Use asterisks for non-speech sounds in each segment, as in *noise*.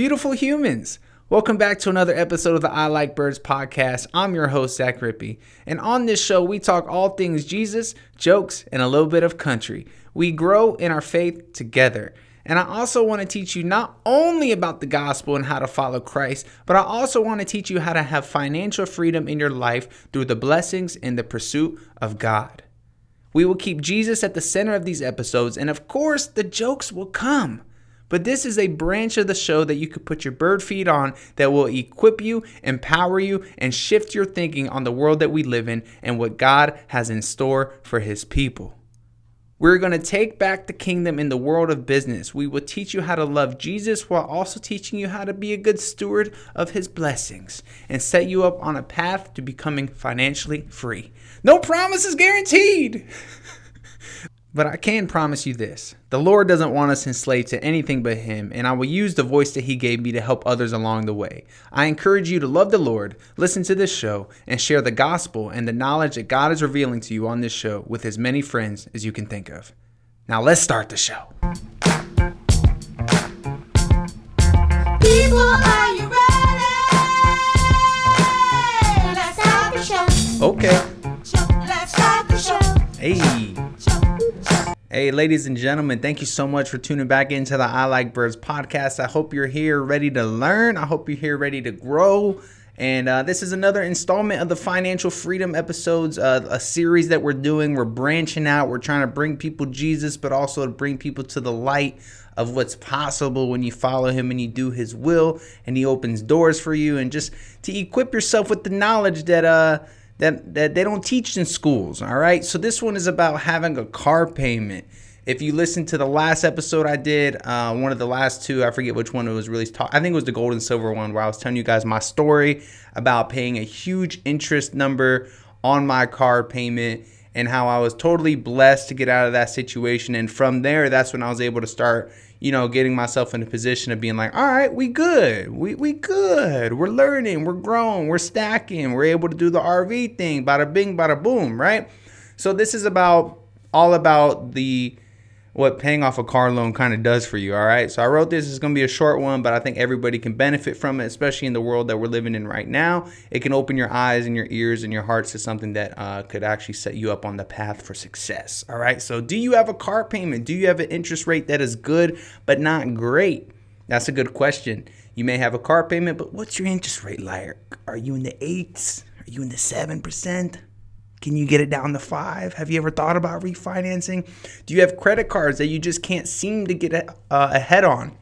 Beautiful humans. Welcome back to another episode of the I Like Birds podcast. I'm your host, Zach Rippey. And on this show, we talk all things Jesus, jokes, and a little bit of country. We grow in our faith together. And I also want to teach you not only about the gospel and how to follow Christ, but I also want to teach you how to have financial freedom in your life through the blessings and the pursuit of God. We will keep Jesus at the center of these episodes, and of course, the jokes will come. But this is a branch of the show that you could put your bird feed on that will equip you, empower you, and shift your thinking on the world that we live in and what God has in store for his people. We're going to take back the kingdom in the world of business. We will teach you how to love Jesus while also teaching you how to be a good steward of his blessings and set you up on a path to becoming financially free. No promises guaranteed. *laughs* But I can promise you this the Lord doesn't want us enslaved to anything but Him, and I will use the voice that He gave me to help others along the way. I encourage you to love the Lord, listen to this show, and share the gospel and the knowledge that God is revealing to you on this show with as many friends as you can think of. Now, let's start the show. People, are you ready? Let's start the show. Okay. Let's start the show. Hey. Hey, ladies and gentlemen, thank you so much for tuning back into the I Like Birds podcast. I hope you're here ready to learn. I hope you're here ready to grow. And uh, this is another installment of the Financial Freedom episodes, uh, a series that we're doing. We're branching out. We're trying to bring people Jesus, but also to bring people to the light of what's possible when you follow Him and you do His will, and He opens doors for you, and just to equip yourself with the knowledge that uh, that, that they don't teach in schools. All right. So this one is about having a car payment. If you listen to the last episode I did, uh, one of the last two, I forget which one it was really talk. I think it was the gold and silver one where I was telling you guys my story about paying a huge interest number on my car payment and how I was totally blessed to get out of that situation. And from there, that's when I was able to start, you know, getting myself in a position of being like, all right, we good. We, we good. We're learning. We're growing. We're stacking. We're able to do the RV thing. Bada bing, bada boom, right? So this is about all about the what paying off a car loan kind of does for you. All right. So I wrote this. It's going to be a short one, but I think everybody can benefit from it, especially in the world that we're living in right now. It can open your eyes and your ears and your hearts to something that uh, could actually set you up on the path for success. All right. So, do you have a car payment? Do you have an interest rate that is good but not great? That's a good question. You may have a car payment, but what's your interest rate like? Are you in the eights? Are you in the seven percent? Can you get it down to five? Have you ever thought about refinancing? Do you have credit cards that you just can't seem to get uh, ahead on?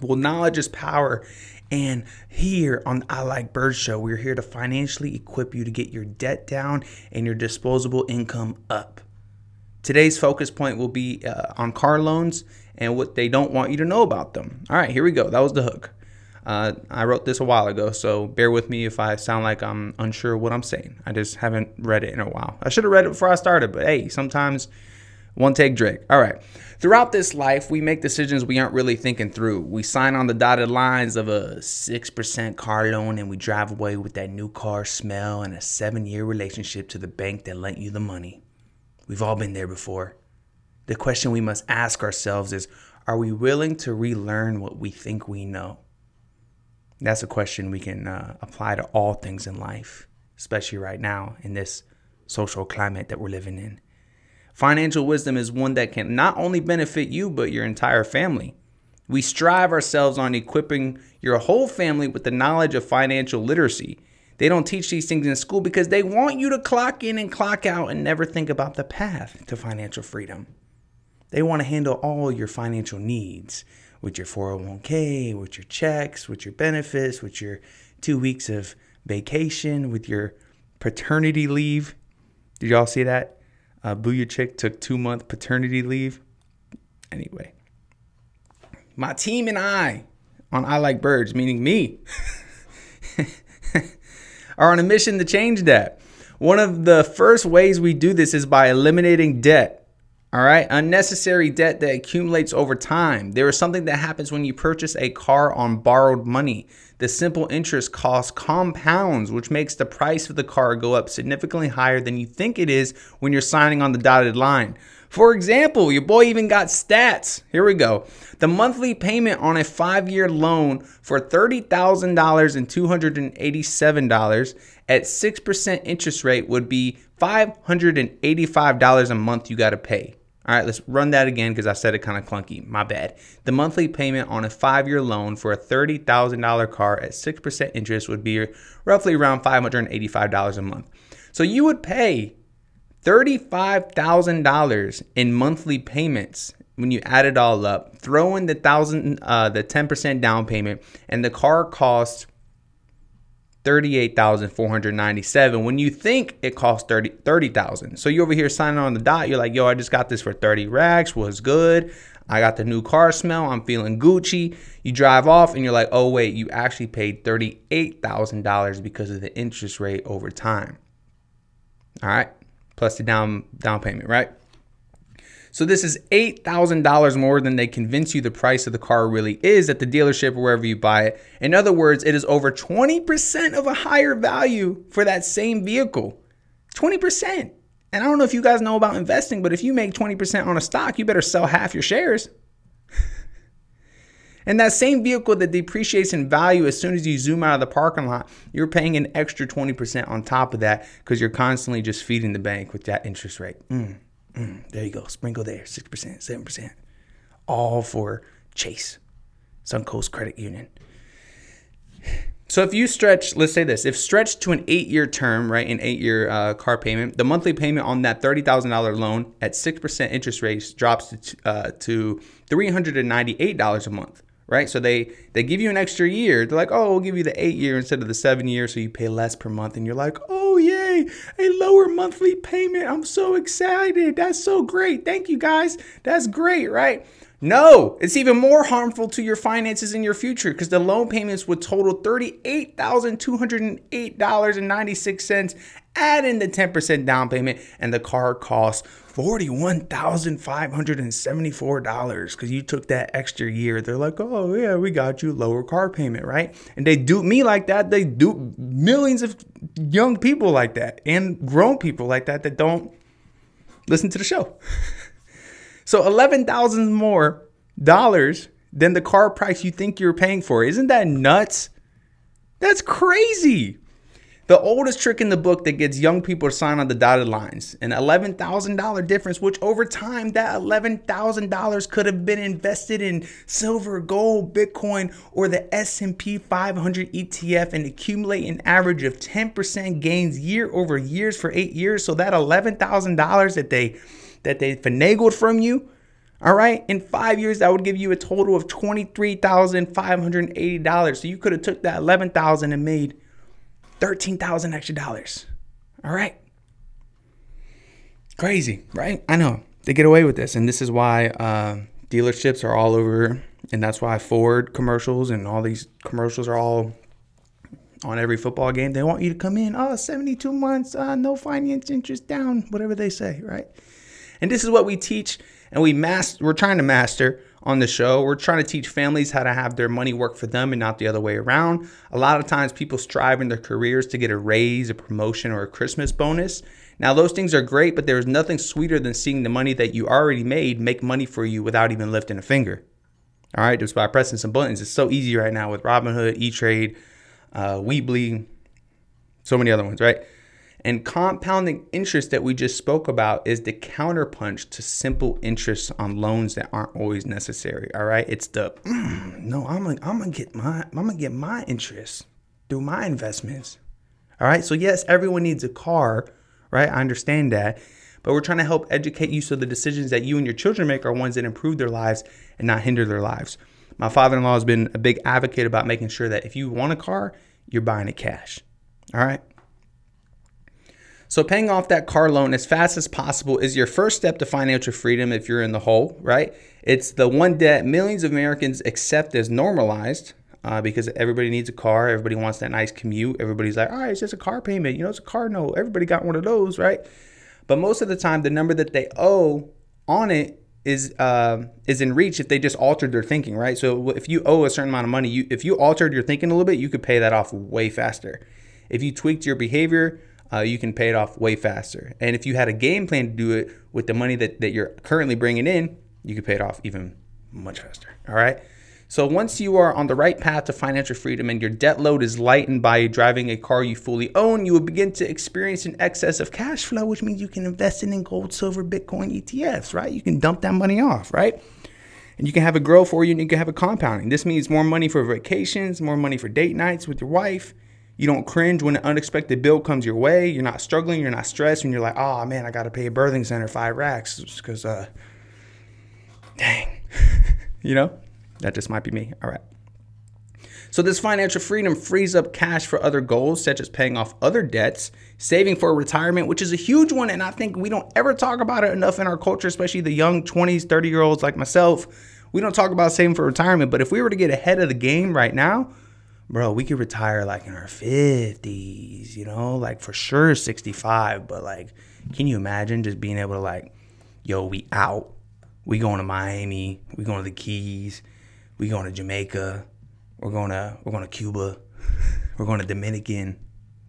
Well, knowledge is power. And here on I Like Bird Show, we're here to financially equip you to get your debt down and your disposable income up. Today's focus point will be uh, on car loans and what they don't want you to know about them. All right, here we go. That was the hook. Uh, I wrote this a while ago, so bear with me if I sound like I'm unsure what I'm saying. I just haven't read it in a while. I should have read it before I started, but hey, sometimes one take Drake. All right. Throughout this life, we make decisions we aren't really thinking through. We sign on the dotted lines of a 6% car loan and we drive away with that new car smell and a seven year relationship to the bank that lent you the money. We've all been there before. The question we must ask ourselves is Are we willing to relearn what we think we know? That's a question we can uh, apply to all things in life, especially right now in this social climate that we're living in. Financial wisdom is one that can not only benefit you, but your entire family. We strive ourselves on equipping your whole family with the knowledge of financial literacy. They don't teach these things in school because they want you to clock in and clock out and never think about the path to financial freedom. They want to handle all your financial needs with your 401k, with your checks, with your benefits, with your two weeks of vacation, with your paternity leave. Did y'all see that? Uh, Buttigieg took two month paternity leave. Anyway, my team and I on I Like Birds, meaning me, *laughs* are on a mission to change that. One of the first ways we do this is by eliminating debt. All right, unnecessary debt that accumulates over time. There is something that happens when you purchase a car on borrowed money. The simple interest cost compounds, which makes the price of the car go up significantly higher than you think it is when you're signing on the dotted line. For example, your boy even got stats. Here we go. The monthly payment on a five year loan for $30,000 and $287 at 6% interest rate would be $585 a month you got to pay. All right, let's run that again because I said it kind of clunky. My bad. The monthly payment on a five year loan for a $30,000 car at 6% interest would be roughly around $585 a month. So you would pay $35,000 in monthly payments when you add it all up, throw in the thousand, uh, the 10% down payment, and the car costs 38,497 when you think it costs 30 30,000. So you over here signing on the dot, you're like, "Yo, I just got this for 30 racks, was good. I got the new car smell. I'm feeling Gucci." You drive off and you're like, "Oh wait, you actually paid $38,000 because of the interest rate over time." All right? Plus the down down payment, right? So this is $8,000 more than they convince you the price of the car really is at the dealership or wherever you buy it. In other words, it is over 20% of a higher value for that same vehicle. 20%. And I don't know if you guys know about investing, but if you make 20% on a stock, you better sell half your shares. *laughs* and that same vehicle that depreciates in value as soon as you zoom out of the parking lot, you're paying an extra 20% on top of that because you're constantly just feeding the bank with that interest rate. Mm. Mm, there you go. Sprinkle there. 6%, 7%. All for Chase, Suncoast Credit Union. So if you stretch, let's say this, if stretched to an eight-year term, right, an eight-year uh, car payment, the monthly payment on that thirty thousand dollar loan at six percent interest rates drops to uh, to three hundred and ninety-eight dollars a month, right? So they they give you an extra year. They're like, oh, we'll give you the eight year instead of the seven year, so you pay less per month, and you're like, oh yay, a lower monthly payment. I'm so excited. That's so great. Thank you guys. That's great, right? No, it's even more harmful to your finances in your future because the loan payments would total $38,208.96. Add in the 10% down payment, and the car costs $41,574 because you took that extra year. They're like, oh, yeah, we got you lower car payment, right? And they do me like that. They do millions of young people like that and grown people like that that don't listen to the show. *laughs* So eleven thousand more dollars than the car price you think you're paying for. Isn't that nuts? That's crazy. The oldest trick in the book that gets young people to sign on the dotted lines, an eleven thousand dollar difference, which over time that eleven thousand dollars could have been invested in silver, gold, Bitcoin, or the S and P 500 ETF and accumulate an average of ten percent gains year over years for eight years. So that eleven thousand dollars that they that they finagled from you, all right, in five years that would give you a total of twenty three thousand five hundred eighty dollars. So you could have took that 11,000 and made thirteen thousand extra dollars. All right, crazy, right? I know they get away with this, and this is why uh, dealerships are all over, and that's why Ford commercials and all these commercials are all on every football game. They want you to come in, oh, 72 months, uh, no finance interest down, whatever they say, right? And this is what we teach and we master we're trying to master on the show. We're trying to teach families how to have their money work for them and not the other way around. A lot of times people strive in their careers to get a raise, a promotion, or a Christmas bonus. Now, those things are great, but there's nothing sweeter than seeing the money that you already made make money for you without even lifting a finger. All right, just by pressing some buttons. It's so easy right now with Robinhood, E Trade, uh, Webull, so many other ones, right? And compounding interest that we just spoke about is the counterpunch to simple interest on loans that aren't always necessary. All right, it's the mm, no, I'm gonna I'm gonna get my I'm gonna get my interest through my investments. All right, so yes, everyone needs a car, right? I understand that, but we're trying to help educate you so the decisions that you and your children make are ones that improve their lives and not hinder their lives. My father-in-law has been a big advocate about making sure that if you want a car, you're buying it cash. All right. So paying off that car loan as fast as possible is your first step to financial freedom if you're in the hole, right? It's the one debt millions of Americans accept as normalized uh, because everybody needs a car. Everybody wants that nice commute. Everybody's like, all right, it's just a car payment. You know, it's a car note. Everybody got one of those, right? But most of the time, the number that they owe on it is uh, is in reach if they just altered their thinking, right? So if you owe a certain amount of money, you if you altered your thinking a little bit, you could pay that off way faster. If you tweaked your behavior, uh, you can pay it off way faster. And if you had a game plan to do it with the money that, that you're currently bringing in, you could pay it off even much faster. All right. So once you are on the right path to financial freedom and your debt load is lightened by driving a car you fully own, you will begin to experience an excess of cash flow, which means you can invest it in gold, silver, Bitcoin, ETFs, right? You can dump that money off, right? And you can have it grow for you and you can have it compounding. This means more money for vacations, more money for date nights with your wife. You don't cringe when an unexpected bill comes your way. You're not struggling, you're not stressed, and you're like, oh man, I gotta pay a birthing center five racks because uh dang. *laughs* you know? That just might be me. All right. So, this financial freedom frees up cash for other goals, such as paying off other debts, saving for retirement, which is a huge one. And I think we don't ever talk about it enough in our culture, especially the young 20s, 30 year olds like myself. We don't talk about saving for retirement. But if we were to get ahead of the game right now, bro, we could retire like in our 50s, you know, like for sure 65. But like, can you imagine just being able to, like, yo, we out. We going to Miami. We going to the Keys we going to Jamaica. We're going to we're going to Cuba. *laughs* We're going to Dominican.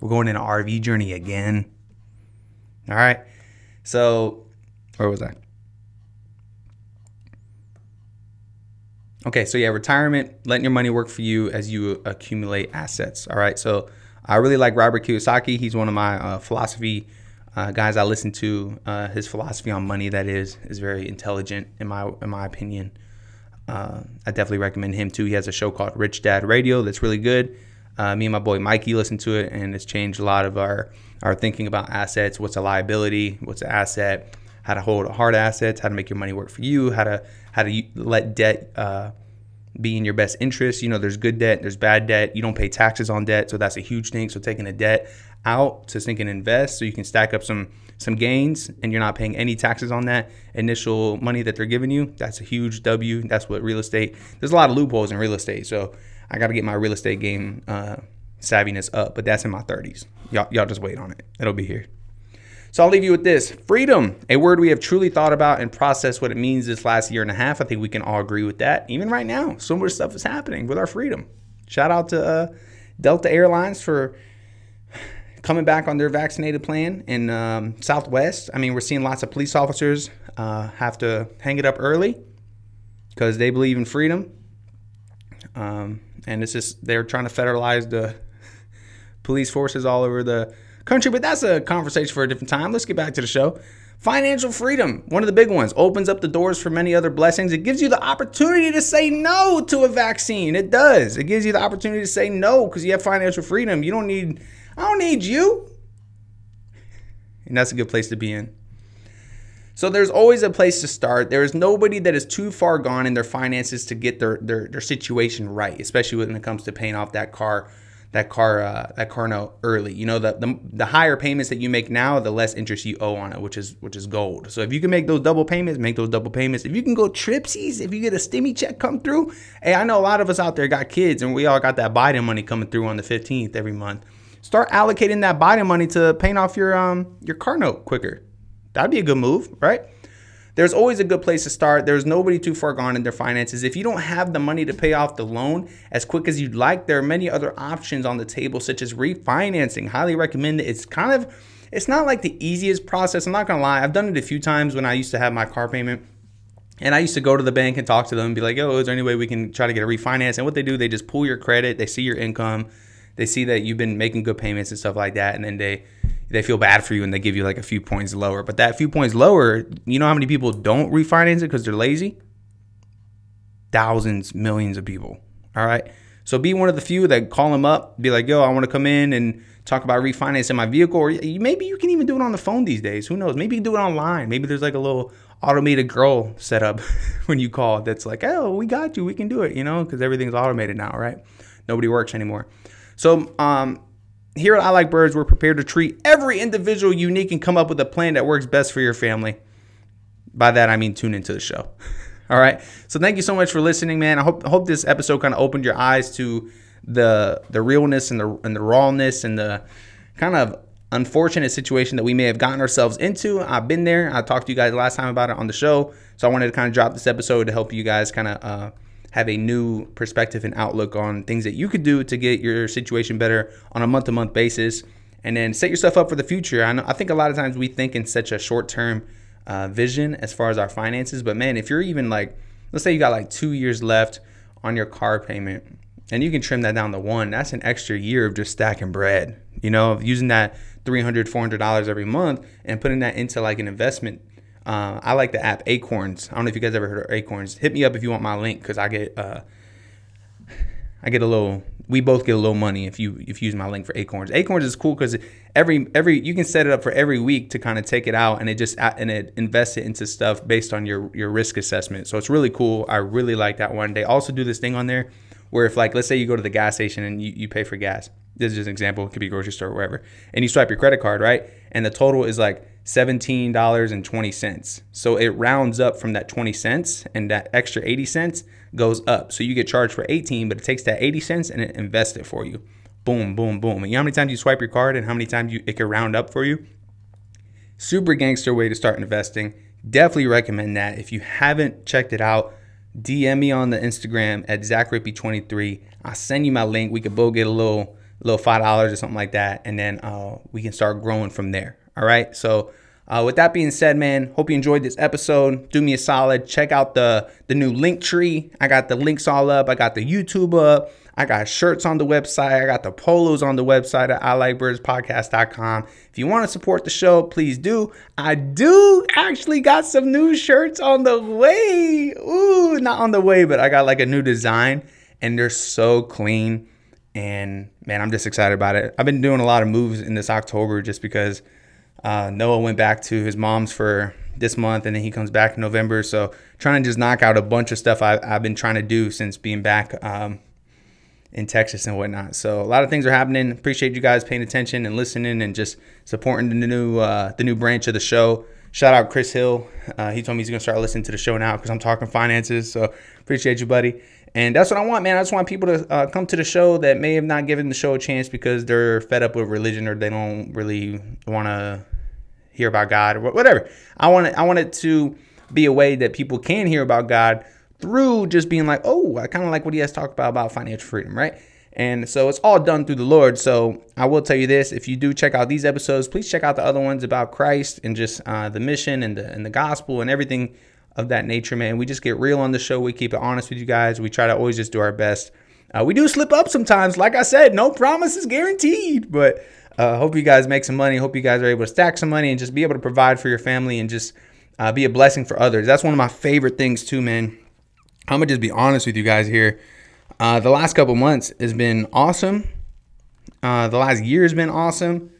We're going in an RV journey again. All right. So, where was I? Okay, so yeah, retirement, letting your money work for you as you accumulate assets. All right. So, I really like Robert Kiyosaki. He's one of my uh, philosophy uh, guys I listen to. Uh, his philosophy on money, that is, is very intelligent in my in my opinion. Uh, I definitely recommend him too. He has a show called Rich Dad Radio that's really good. Uh, me and my boy Mikey listen to it, and it's changed a lot of our our thinking about assets. What's a liability? What's an asset? How to hold hard assets? How to make your money work for you? How to how to let debt uh, be in your best interest? You know, there's good debt, there's bad debt. You don't pay taxes on debt, so that's a huge thing. So taking a debt out to think and invest, so you can stack up some some gains and you're not paying any taxes on that initial money that they're giving you, that's a huge W. That's what real estate. There's a lot of loopholes in real estate, so I got to get my real estate game uh, savviness up. But that's in my 30s. Y'all, y'all just wait on it. It'll be here. So I'll leave you with this freedom, a word we have truly thought about and processed what it means this last year and a half. I think we can all agree with that. Even right now, so much stuff is happening with our freedom. Shout out to uh, Delta Airlines for coming back on their vaccinated plan in um, Southwest. I mean, we're seeing lots of police officers uh, have to hang it up early because they believe in freedom. Um, and it's just they're trying to federalize the police forces all over the country. But that's a conversation for a different time. Let's get back to the show. Financial freedom, one of the big ones, opens up the doors for many other blessings. It gives you the opportunity to say no to a vaccine. It does. It gives you the opportunity to say no because you have financial freedom. You don't need I don't need you. And that's a good place to be in. So there's always a place to start. There is nobody that is too far gone in their finances to get their their, their situation right, especially when it comes to paying off that car that car uh, that car note early. You know, the, the the higher payments that you make now, the less interest you owe on it, which is which is gold. So if you can make those double payments, make those double payments. If you can go tripsies, if you get a stimmy check come through, hey, I know a lot of us out there got kids, and we all got that Biden money coming through on the 15th every month start allocating that Biden money to paying off your um your car note quicker. That'd be a good move, right? There's always a good place to start. There's nobody too far gone in their finances. If you don't have the money to pay off the loan as quick as you'd like, there are many other options on the table, such as refinancing. Highly recommend it. It's kind of it's not like the easiest process. I'm not gonna lie. I've done it a few times when I used to have my car payment. And I used to go to the bank and talk to them and be like, yo, is there any way we can try to get a refinance? And what they do, they just pull your credit, they see your income, they see that you've been making good payments and stuff like that, and then they they feel bad for you and they give you like a few points lower. But that few points lower, you know how many people don't refinance it because they're lazy? Thousands, millions of people. All right. So be one of the few that call them up, be like, yo, I want to come in and talk about refinancing my vehicle. Or maybe you can even do it on the phone these days. Who knows? Maybe you can do it online. Maybe there's like a little automated girl set up *laughs* when you call that's like, oh, we got you. We can do it, you know, because everything's automated now, right? Nobody works anymore. So, um, here at I Like Birds, we're prepared to treat every individual unique and come up with a plan that works best for your family. By that, I mean tune into the show. *laughs* All right. So thank you so much for listening, man. I hope hope this episode kind of opened your eyes to the the realness and the and the rawness and the kind of unfortunate situation that we may have gotten ourselves into. I've been there. I talked to you guys last time about it on the show, so I wanted to kind of drop this episode to help you guys kind of uh, have a new perspective and outlook on things that you could do to get your situation better on a month to month basis. and then set yourself up for the future. I know I think a lot of times we think in such a short term uh, vision as far as our finances, but man, if you're even like, let's say you got like two years left on your car payment, and you can trim that down to one, that's an extra year of just stacking bread. You know, using that $300, $400 every month and putting that into like an investment. Uh, I like the app Acorns. I don't know if you guys ever heard of Acorns. Hit me up if you want my link because I get uh, I get a little. We both get a little money if you if you use my link for Acorns. Acorns is cool because every every you can set it up for every week to kind of take it out and it just and it invests it into stuff based on your your risk assessment. So it's really cool. I really like that one. They also do this thing on there where if like let's say you go to the gas station and you, you pay for gas. This is just an example. It could be grocery store or wherever, and you swipe your credit card right, and the total is like seventeen dollars and twenty cents. So it rounds up from that twenty cents, and that extra eighty cents goes up. So you get charged for 18, but it takes that 80 cents and it invests it for you. Boom, boom, boom. And you know how many times you swipe your card and how many times you it can round up for you? Super gangster way to start investing. Definitely recommend that. If you haven't checked it out, DM me on the Instagram at ZachRippey23. I'll send you my link. We could both get a little little five dollars or something like that, and then uh, we can start growing from there. All right. So uh, with that being said, man, hope you enjoyed this episode. Do me a solid. Check out the the new link tree. I got the links all up. I got the YouTube up. I got shirts on the website. I got the polos on the website at ilikebirds.podcast.com. If you want to support the show, please do. I do actually got some new shirts on the way. Ooh, not on the way, but I got like a new design and they're so clean. And man, I'm just excited about it. I've been doing a lot of moves in this October just because uh, Noah went back to his mom's for this month, and then he comes back in November. So trying to just knock out a bunch of stuff I, have been trying to do since being back um, in Texas and whatnot. So a lot of things are happening. Appreciate you guys paying attention and listening and just supporting the new uh, the new branch of the show. Shout out Chris Hill. Uh, he told me he's gonna start listening to the show now because I'm talking finances. So appreciate you, buddy. And that's what I want, man. I just want people to uh, come to the show that may have not given the show a chance because they're fed up with religion or they don't really want to hear about God or whatever. I want it, I want it to be a way that people can hear about God through just being like, oh, I kind of like what he has talked about about financial freedom, right? And so it's all done through the Lord. So I will tell you this: if you do check out these episodes, please check out the other ones about Christ and just uh, the mission and the and the gospel and everything of that nature, man. We just get real on the show. We keep it honest with you guys. We try to always just do our best. Uh, we do slip up sometimes. Like I said, no promises guaranteed, but uh, hope you guys make some money. Hope you guys are able to stack some money and just be able to provide for your family and just uh, be a blessing for others. That's one of my favorite things too, man. I'm gonna just be honest with you guys here. Uh, the last couple months has been awesome. Uh, the last year has been awesome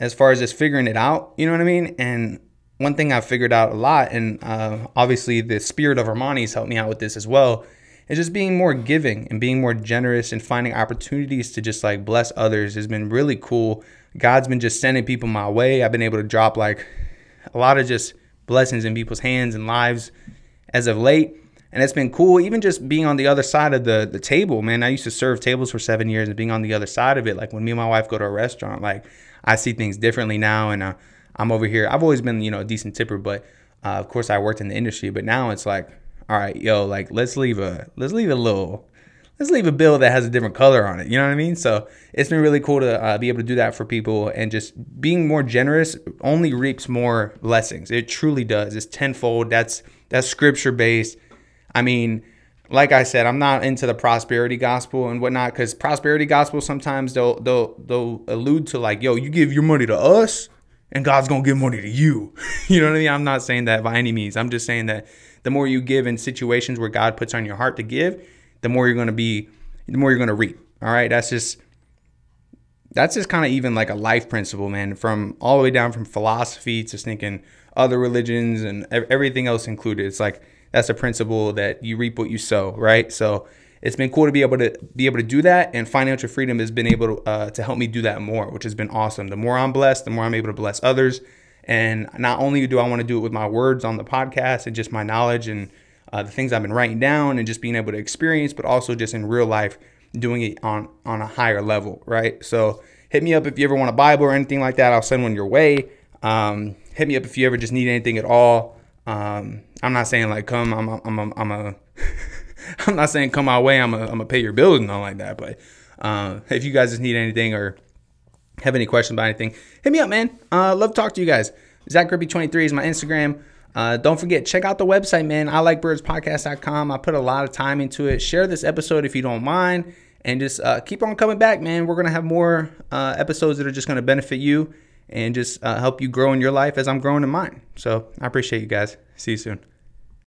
as far as just figuring it out. You know what I mean? And one thing I've figured out a lot, and uh, obviously the spirit of Armani's helped me out with this as well, is just being more giving and being more generous and finding opportunities to just like bless others has been really cool. God's been just sending people my way. I've been able to drop like a lot of just blessings in people's hands and lives as of late. And it's been cool, even just being on the other side of the, the table, man. I used to serve tables for seven years and being on the other side of it. Like when me and my wife go to a restaurant, like I see things differently now. And uh, I'm over here. I've always been, you know, a decent tipper, but uh, of course I worked in the industry. But now it's like, all right, yo, like let's leave a let's leave a little let's leave a bill that has a different color on it. You know what I mean? So it's been really cool to uh, be able to do that for people and just being more generous only reaps more blessings. It truly does. It's tenfold. That's that's scripture based. I mean, like I said, I'm not into the prosperity gospel and whatnot because prosperity gospel sometimes they'll they'll they'll allude to like, yo, you give your money to us and God's gonna give money to you. *laughs* you know what I mean? I'm not saying that by any means. I'm just saying that the more you give in situations where God puts on your heart to give, the more you're going to be, the more you're going to reap. All right. That's just, that's just kind of even like a life principle, man, from all the way down from philosophy to thinking other religions and everything else included. It's like, that's a principle that you reap what you sow. Right. So, it's been cool to be able to be able to do that and financial freedom has been able to, uh, to help me do that more which has been awesome the more i'm blessed the more i'm able to bless others and not only do I want to do it with my words on the podcast and just my knowledge and uh, the things I've been writing down and just being able to experience, but also just in real life doing it on on a higher level, right? So hit me up if you ever want a Bible or anything like that. I'll send one your way. Um, hit me up if you ever just need anything at all. Um, I'm not saying like come, I'm a, I'm a, I'm a *laughs* *laughs* I'm not saying come my way. I'm gonna pay your bills and all like that. But uh, if you guys just need anything or have any questions about anything, hit me up, man. Uh, love to talk to you guys. Zach Rippey 23 is my Instagram. Uh, don't forget, check out the website, man. I like birdspodcast.com. I put a lot of time into it. Share this episode if you don't mind. And just uh, keep on coming back, man. We're going to have more uh, episodes that are just going to benefit you and just uh, help you grow in your life as I'm growing in mine. So I appreciate you guys. See you soon.